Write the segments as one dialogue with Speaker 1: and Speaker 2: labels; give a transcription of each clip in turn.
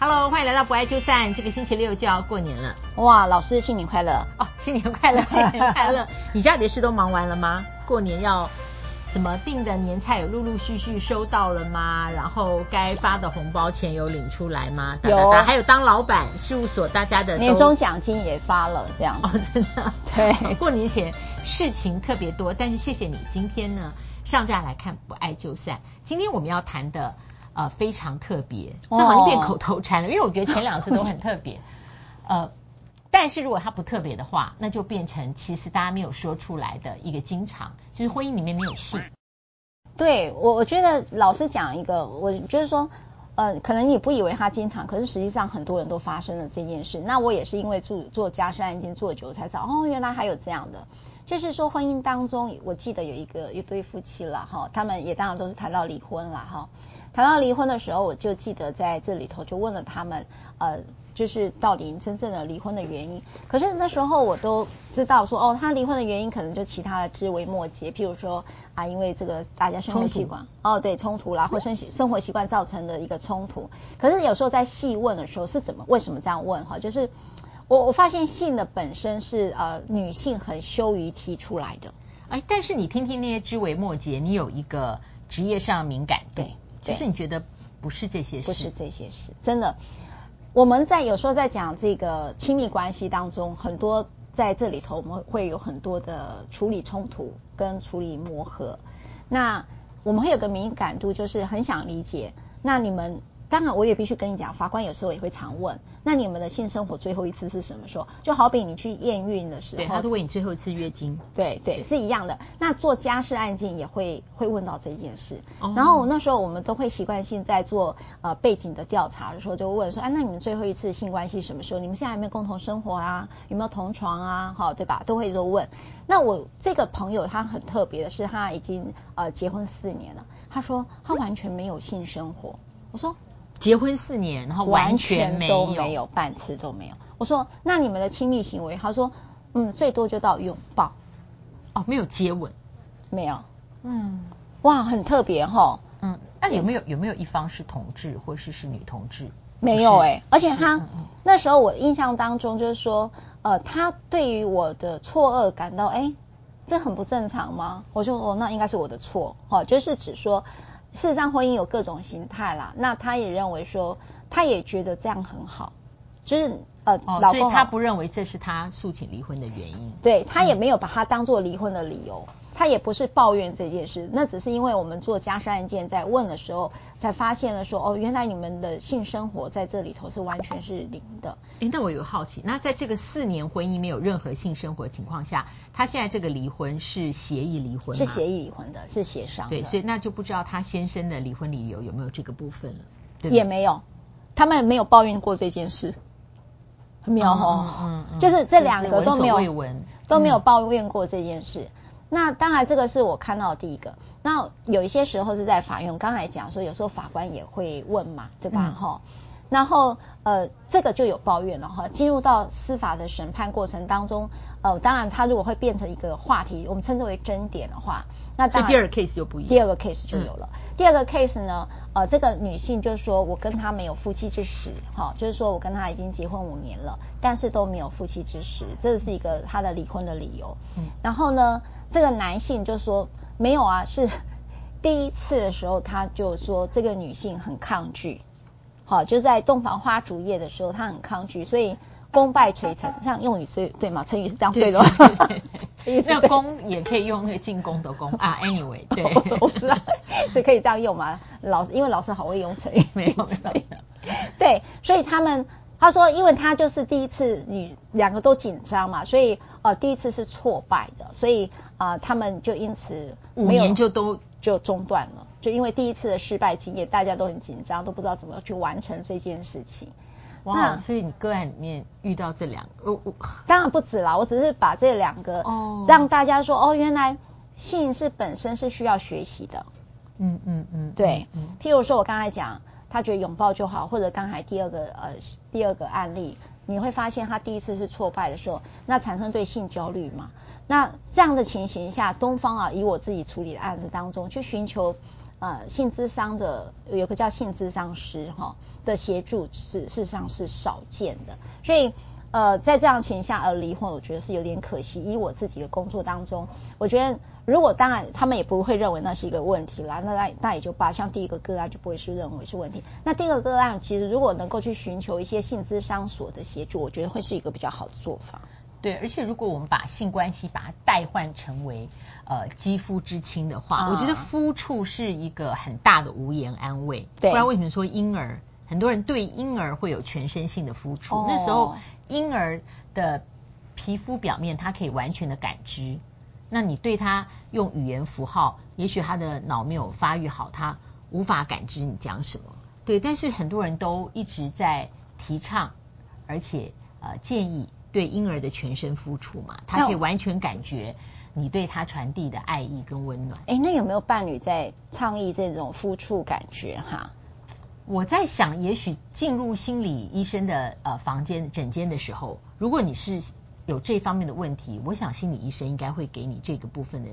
Speaker 1: Hello，欢迎来到不爱就散。这个星期六就要过年了，
Speaker 2: 哇！老师新年快乐
Speaker 1: 哦，新年快乐，新年快乐！你家里的事都忙完了吗？过年要什么订的年菜有陆陆续续收到了吗？然后该发的红包钱有领出来吗？
Speaker 2: 有，
Speaker 1: 还有当老板事务所大家的
Speaker 2: 年终奖金也发了，这样
Speaker 1: 哦，真的
Speaker 2: 对。
Speaker 1: 过年前事情特别多，但是谢谢你今天呢上架来看不爱就散。今天我们要谈的。呃，非常特别，这好像变口头禅了，哦，因为我觉得前两次都很特别。呃，但是如果它不特别的话，那就变成其实大家没有说出来的一个经常，就是婚姻里面没有性。
Speaker 2: 对，我我觉得老师讲一个，我就是说，呃，可能你不以为它经常，可是实际上很多人都发生了这件事。那我也是因为做做家事案件做久才知道，哦，原来还有这样的。就是说婚姻当中，我记得有一个一对夫妻了哈，他们也当然都是谈到离婚了哈。谈到离婚的时候，我就记得在这里头就问了他们，呃，就是到底真正的离婚的原因。可是那时候我都知道说，哦，他离婚的原因可能就其他的枝微末节，譬如说啊，因为这个大家生活习惯，哦，对，冲突啦，或生 生活习惯造成的一个冲突。可是有时候在细问的时候是怎么为什么这样问哈？就是我我发现性的本身是呃女性很羞于提出来的，
Speaker 1: 哎，但是你听听那些枝微末节，你有一个职业上敏感，对。就是你觉得不是这些事，
Speaker 2: 不是这些事，真的。我们在有时候在讲这个亲密关系当中，很多在这里头我们会有很多的处理冲突跟处理磨合。那我们会有个敏感度，就是很想理解。那你们。当然，我也必须跟你讲，法官有时候也会常问，那你们的性生活最后一次是什么时候？就好比你去验孕的时候，
Speaker 1: 对，他都问你最后一次月经，
Speaker 2: 对对，是一样的。那做家事案件也会会问到这件事。哦、然后那时候我们都会习惯性在做呃背景的调查的时候，就问说，哎，那你们最后一次性关系什么时候？你们现在有没有共同生活啊？有没有同床啊？好，对吧？都会都问。那我这个朋友他很特别的是，他已经呃结婚四年了，他说他完全没有性生活。我说。
Speaker 1: 结婚四年，然后完全没有，
Speaker 2: 全都没有半次都没有。我说，那你们的亲密行为？他说，嗯，最多就到拥抱，
Speaker 1: 哦，没有接吻，
Speaker 2: 没有。嗯，哇，很特别哈。
Speaker 1: 嗯，那有没有有没有一方是同志，或是是女同志？
Speaker 2: 没有哎、欸，而且他、嗯、那时候我印象当中就是说，呃，他对于我的错愕感到，哎，这很不正常吗？我说，哦，那应该是我的错，哈，就是指说。事实上，婚姻有各种形态啦。那他也认为说，他也觉得这样很好，就是呃，
Speaker 1: 哦、老公，所以他不认为这是他诉请离婚的原因。
Speaker 2: 对，他也没有把它当做离婚的理由。嗯他也不是抱怨这件事，那只是因为我们做家事案件在问的时候，才发现了说，哦，原来你们的性生活在这里头是完全是零的。
Speaker 1: 诶，那我有个好奇，那在这个四年婚姻没有任何性生活的情况下，他现在这个离婚是协议离婚？
Speaker 2: 是协议离婚的，是协商的。
Speaker 1: 对，所以那就不知道他先生的离婚理由有没有这个部分了。对，
Speaker 2: 也没有，他们没有抱怨过这件事。没有哦，嗯，嗯，就是这两个都没有都没有抱怨过这件事。那当然，这个是我看到的第一个。那有一些时候是在法院，刚才讲说，有时候法官也会问嘛，对吧？哈、嗯，然后呃，这个就有抱怨了哈。进入到司法的审判过程当中，呃，当然他如果会变成一个话题，我们称之为争点的话，那当然
Speaker 1: 第二个 case 就不一样。
Speaker 2: 第二个 case 就有了。嗯、第二个 case 呢，呃，这个女性就是说我跟他没有夫妻之实，哈，就是说我跟他已经结婚五年了，但是都没有夫妻之实，这是一个他的离婚的理由。嗯，然后呢？这个男性就说没有啊，是第一次的时候，他就说这个女性很抗拒，好，就在洞房花烛夜的时候，他很抗拒，所以功败垂成，这样用语是对吗？成语是这样对的吗？
Speaker 1: 对，这样 功也可以用那个进攻的攻啊。Anyway，对，
Speaker 2: 我不知道，所以可以这样用吗？老师，因为老师好会用成语，没 有没有。对，所以他们。他说，因为他就是第一次，女两个都紧张嘛，所以呃，第一次是挫败的，所以啊、呃，他们就因此
Speaker 1: 五年就都
Speaker 2: 就中断了，就因为第一次的失败经验，大家都很紧张，都不知道怎么去完成这件事情。
Speaker 1: 哇，所以你个案里面遇到这两个，我我
Speaker 2: 当然不止啦，我只是把这两个哦，让大家说哦，原来性是本身是需要学习的。
Speaker 1: 嗯嗯嗯，
Speaker 2: 对，嗯，譬如说我刚才讲。他觉得拥抱就好，或者刚才第二个呃第二个案例，你会发现他第一次是挫败的时候，那产生对性焦虑嘛？那这样的情形下，东方啊，以我自己处理的案子当中去寻求呃性咨商的有个叫性咨商师哈的协助是事实上是少见的，所以。呃，在这样情况下而离婚，我觉得是有点可惜。以我自己的工作当中，我觉得如果当然他们也不会认为那是一个问题啦，那那那也就罢。像第一个个案就不会是认为是问题。那第二个个案其实如果能够去寻求一些性咨商所的协助，我觉得会是一个比较好的做法。
Speaker 1: 对，而且如果我们把性关系把它代换成为呃肌肤之亲的话，嗯、我觉得肤触是一个很大的无言安慰。对，不然为什么说婴儿？很多人对婴儿会有全身性的肤触，哦、那时候婴儿的皮肤表面它可以完全的感知。那你对他用语言符号，也许他的脑没有发育好，他无法感知你讲什么。对，但是很多人都一直在提倡，而且呃建议对婴儿的全身付出嘛，他可以完全感觉你对他传递的爱意跟温暖。
Speaker 2: 哎，那有没有伴侣在倡议这种付出感觉哈？
Speaker 1: 我在想，也许进入心理医生的呃房间诊间的时候，如果你是有这方面的问题，我想心理医生应该会给你这个部分的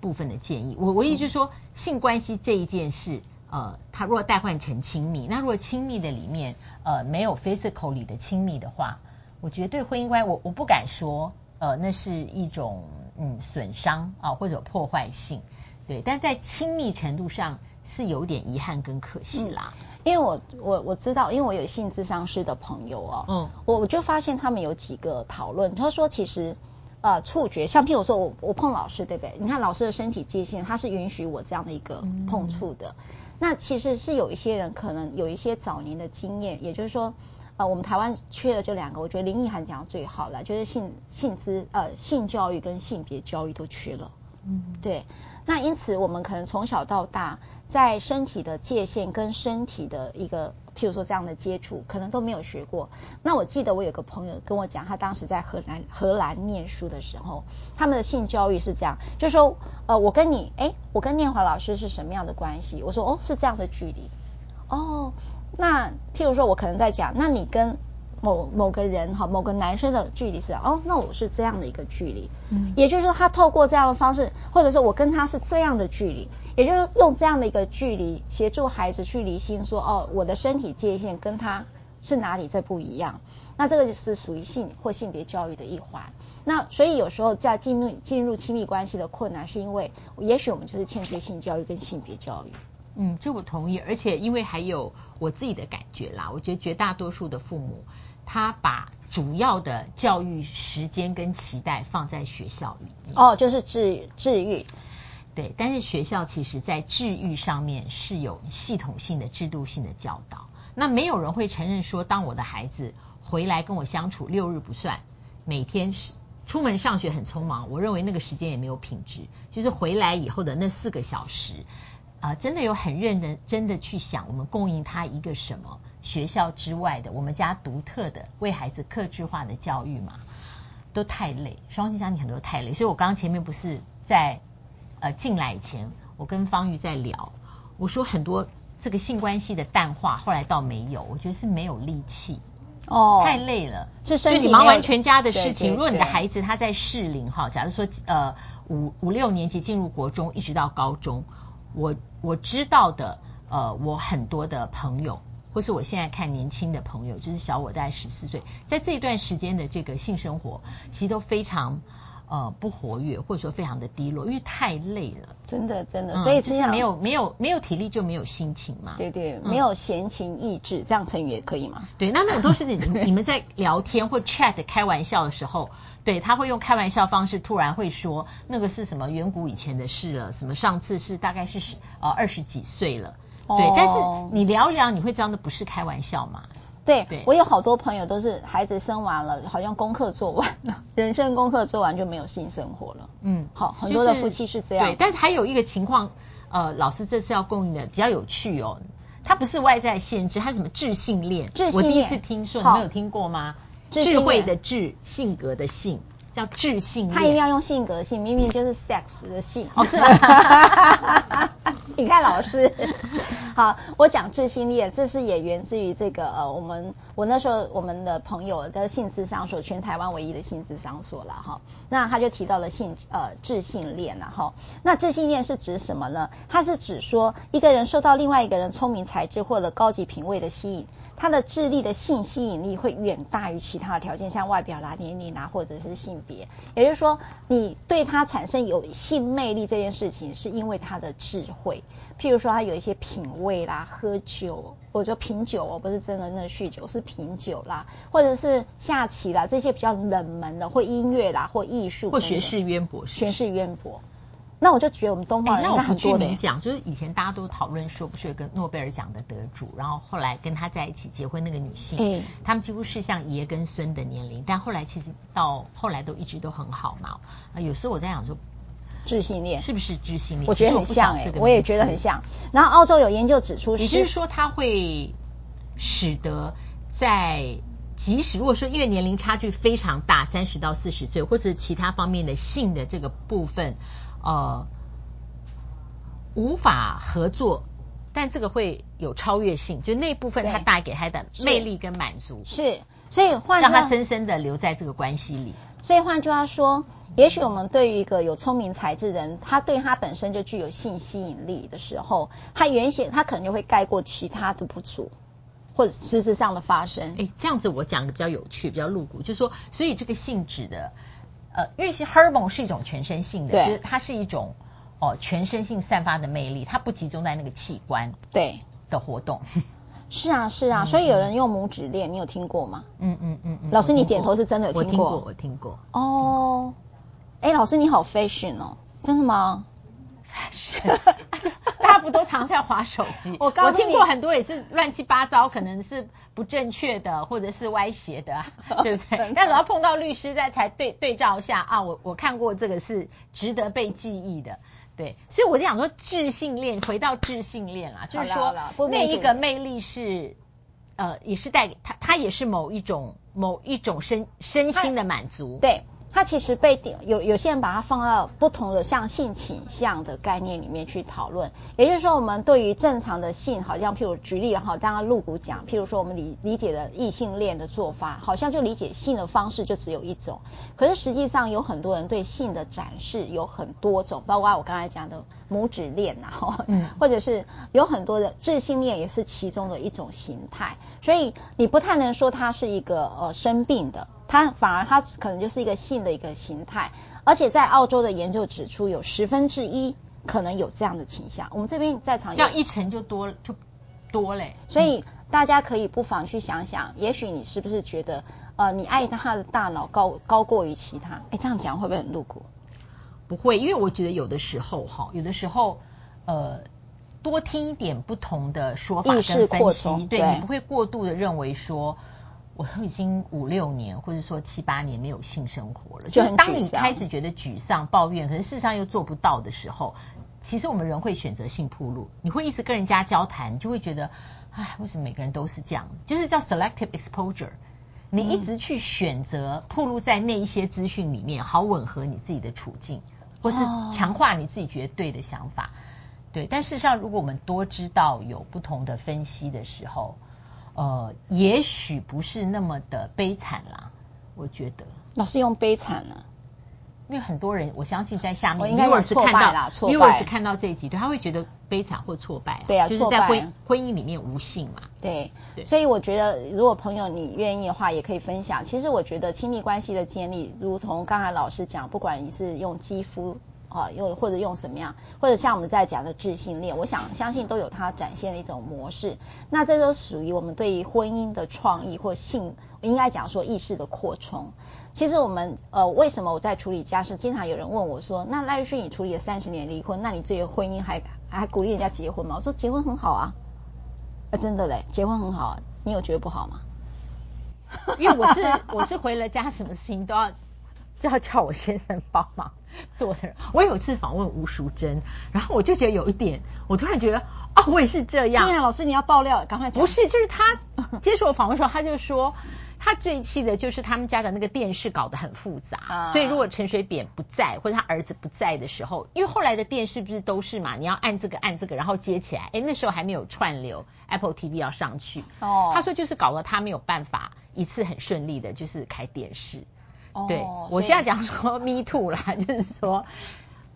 Speaker 1: 部分的建议。我我意思就是说，嗯、性关系这一件事，呃，它若代换成亲密，那如果亲密的里面呃没有 physical 里的亲密的话，我觉得对婚姻关系，我我不敢说呃那是一种嗯损伤啊、呃、或者破坏性，对，但在亲密程度上。是有点遗憾跟可惜啦，
Speaker 2: 嗯、因为我我我知道，因为我有性咨商师的朋友哦，嗯，我我就发现他们有几个讨论，他说其实呃触觉，像譬如说我我碰老师对不对？你看老师的身体界限，他是允许我这样的一个碰触的。嗯、那其实是有一些人可能有一些早年的经验，也就是说，呃，我们台湾缺的这两个，我觉得林奕涵讲的最好了，就是性性资呃性教育跟性别教育都缺了，嗯，对。那因此我们可能从小到大。在身体的界限跟身体的一个，譬如说这样的接触，可能都没有学过。那我记得我有个朋友跟我讲，他当时在荷兰荷兰念书的时候，他们的性教育是这样，就是说，呃，我跟你，哎，我跟念华老师是什么样的关系？我说，哦，是这样的距离。哦，那譬如说我可能在讲，那你跟某某个人哈，某个男生的距离是，哦，那我是这样的一个距离。嗯，也就是说，他透过这样的方式，或者说我跟他是这样的距离。也就是用这样的一个距离协助孩子去厘清说，哦，我的身体界限跟他是哪里在不一样。那这个就是属于性或性别教育的一环。那所以有时候在进入进入亲密关系的困难，是因为也许我们就是欠缺性教育跟性别教育。
Speaker 1: 嗯，这我同意。而且因为还有我自己的感觉啦，我觉得绝大多数的父母，他把主要的教育时间跟期待放在学校里面。
Speaker 2: 哦，就是治治愈。
Speaker 1: 对，但是学校其实在治愈上面是有系统性的、制度性的教导。那没有人会承认说，当我的孩子回来跟我相处六日不算，每天是出门上学很匆忙，我认为那个时间也没有品质。就是回来以后的那四个小时，啊、呃，真的有很认真真的去想，我们供应他一个什么学校之外的，我们家独特的为孩子克制化的教育嘛，都太累。双薪家庭很多都太累，所以我刚刚前面不是在。呃，进来以前，我跟方玉在聊，我说很多这个性关系的淡化，后来倒没有，我觉得是没有力气，哦，太累了，
Speaker 2: 是身体
Speaker 1: 就你忙完全家的事情。如果你的孩子他在适龄哈，假如说呃五五六年级进入国中，一直到高中，我我知道的呃，我很多的朋友，或是我现在看年轻的朋友，就是小我大概十四岁，在这段时间的这个性生活，其实都非常。呃，不活跃，或者说非常的低落，因为太累了，
Speaker 2: 真的真的，所以这样。
Speaker 1: 没有没有没有体力就没有心情嘛，
Speaker 2: 对对，没有闲情逸致，这样成语也可以吗？
Speaker 1: 对，那那种都是你你们在聊天或 chat 开玩笑的时候，对，他会用开玩笑方式突然会说那个是什么远古以前的事了，什么上次是大概是十呃二十几岁了，对，但是你聊一聊你会知道那不是开玩笑嘛。
Speaker 2: 对，对我有好多朋友都是孩子生完了，好像功课做完了，人生功课做完就没有性生活了。嗯，好，很多的夫妻是这样。
Speaker 1: 对，但是还有一个情况，呃，老师这次要供应的比较有趣哦，它不是外在限制，它什么智性恋？
Speaker 2: 智性恋，
Speaker 1: 我第一次听说，你没有听过吗？智慧的智，性格的性。叫智性恋，
Speaker 2: 他一定要用性格的性，明明就是 sex 的性，
Speaker 1: 哦，是吗？
Speaker 2: 你看老师，好，我讲智性恋，这是也源自于这个呃，我们我那时候我们的朋友的性智商所，全台湾唯一的性智商所了哈。那他就提到了性呃智性恋了哈。那智性恋是指什么呢？它是指说一个人受到另外一个人聪明才智或者高级品味的吸引。他的智力的性吸引力会远大于其他的条件，像外表啦、年龄啦，或者是性别。也就是说，你对他产生有性魅力这件事情，是因为他的智慧。譬如说，他有一些品味啦，喝酒，或者说品酒哦，不是真的那酗酒，是品酒啦，或者是下棋啦，这些比较冷门的，或音乐啦，或艺术，
Speaker 1: 或学识渊博，
Speaker 2: 学识渊博。那我就觉得我们东方人应该很多的。
Speaker 1: 那我据讲，就是以前大家都讨论说，不是有个诺贝尔奖的得主，然后后来跟他在一起结婚那个女性，嗯，他们几乎是像爷跟孙的年龄，但后来其实到后来都一直都很好嘛。啊，有时候我在想说，
Speaker 2: 智性恋
Speaker 1: 是不是智性恋？
Speaker 2: 我觉得很像哎，我也觉得很像。然后澳洲有研究指出，
Speaker 1: 也就是说它会使得在即使如果说因为年龄差距非常大，三十到四十岁，或者其他方面的性的这个部分。呃，无法合作，但这个会有超越性，就那部分他带给他的魅力跟满足，
Speaker 2: 是，所以换
Speaker 1: 让他深深的留在这个关系里。
Speaker 2: 所以换句话说，也许我们对于一个有聪明才智的人，他对他本身就具有性吸引力的时候，他原先他可能就会盖过其他的不足，或者实质上的发生。
Speaker 1: 哎，这样子我讲的比较有趣，比较露骨，就是说，所以这个性质的。呃，因为是荷尔蒙是一种全身性的，就是它是一种哦全身性散发的魅力，它不集中在那个器官对的活动。
Speaker 2: 是啊是啊，所以有人用拇指练，你有听过吗？
Speaker 1: 嗯嗯嗯嗯。
Speaker 2: 老师，你点头是真的有听过？
Speaker 1: 我听过，我听过。
Speaker 2: 哦，哎，老师你好 fashion 哦，真的吗？
Speaker 1: Fashion。不都常在滑手机？我我听过很多也是乱七八糟，可能是不正确的，或者是歪斜的，对不对？但只要碰到律师在才对对照一下啊，我我看过这个是值得被记忆的，对。所以我就想说，智性恋回到智性恋啊，就是说那一个魅力是呃，也是带给他，他也是某一种某一种身身心的满足，
Speaker 2: 对。它其实被有有些人把它放到不同的像性倾向的概念里面去讨论，也就是说，我们对于正常的性，好像譬如举例哈，刚刚露骨讲，譬如说我们理理解的异性恋的做法，好像就理解性的方式就只有一种，可是实际上有很多人对性的展示有很多种，包括我刚才讲的拇指恋呐，嗯，或者是有很多的智性恋也是其中的一种形态，所以你不太能说它是一个呃生病的。它反而它可能就是一个性的一个形态，而且在澳洲的研究指出，有十分之一可能有这样的倾向。我们这边在场
Speaker 1: 这样一成就多就多嘞，
Speaker 2: 所以大家可以不妨去想想，也许你是不是觉得呃你爱他的大脑高高过于其他？哎，这样讲会不会很露骨？
Speaker 1: 不会，因为我觉得有的时候哈，有的时候呃多听一点不同的说法跟分析，对，对你不会过度的认为说。我都已经五六年，或者说七八年没有性生活了，就当你开始觉得沮丧、抱怨，可是事实上又做不到的时候，其实我们人会选择性铺路。你会一直跟人家交谈，就会觉得，唉，为什么每个人都是这样？就是叫 selective exposure。你一直去选择暴露在那一些资讯里面，好吻合你自己的处境，或是强化你自己觉得对的想法。对，但事实上，如果我们多知道有不同的分析的时候，呃，也许不是那么的悲惨啦，我觉得。
Speaker 2: 老师用悲惨呢？
Speaker 1: 因为很多人，我相信在下面，
Speaker 2: 应该是看到啦，挫败。
Speaker 1: 如果是看到这一集，对，他会觉得悲惨或挫败。
Speaker 2: 对啊，
Speaker 1: 就是在婚婚姻里面无性嘛。
Speaker 2: 对对。所以我觉得，如果朋友你愿意的话，也可以分享。其实我觉得亲密关系的建立，如同刚才老师讲，不管你是用肌肤。啊，又或者用什么样，或者像我们在讲的智性恋，我想相信都有它展现的一种模式。那这都属于我们对于婚姻的创意或性，应该讲说意识的扩充。其实我们呃，为什么我在处理家事，经常有人问我说，那赖律师你处理了三十年离婚，那你对于婚姻还还鼓励人家结婚吗？我说结婚很好啊，啊真的嘞，结婚很好啊，你有觉得不好吗？
Speaker 1: 因为我是我是回了家，什么事情都要。就要叫我先生帮忙 做的人。我有一次访问吴淑珍，然后我就觉得有一点，我突然觉得，哦，我也是这样。
Speaker 2: 对啊，老师你要爆料，赶快讲。
Speaker 1: 不是，就是他 接受我访问的时候，他就说，他他最气的就是他们家的那个电视搞得很复杂，啊、所以如果陈水扁不在或者他儿子不在的时候，因为后来的电视不是都是嘛，你要按这个按这个，然后接起来，哎，那时候还没有串流，Apple TV 要上去，哦，他说就是搞得他没有办法一次很顺利的，就是开电视。哦，对，我现在讲说 Me Too 啦，就是说。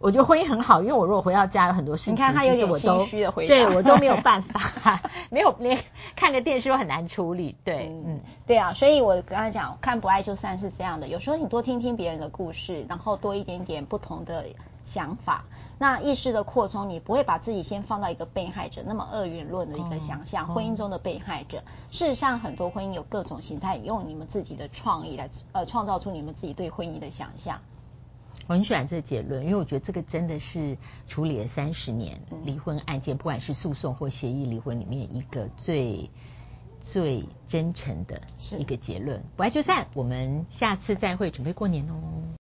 Speaker 1: 我觉得婚姻很好，因为我如果回到家有很多事情，
Speaker 2: 你看他有点心虚的回答，
Speaker 1: 对我都没有 办法，没有连看个电视都很难处理。对，嗯，
Speaker 2: 嗯对啊，所以我刚才讲看不爱就算是这样的，有时候你多听听别人的故事，然后多一点点不同的想法，那意识的扩充，你不会把自己先放到一个被害者那么二元论的一个想象，哦、婚姻中的被害者。事实上，很多婚姻有各种形态，用你们自己的创意来呃创造出你们自己对婚姻的想象。
Speaker 1: 我很喜欢这个结论，因为我觉得这个真的是处理了三十年离婚案件，不管是诉讼或协议离婚里面一个最最真诚的一个结论。不爱就散，我们下次再会，准备过年哦。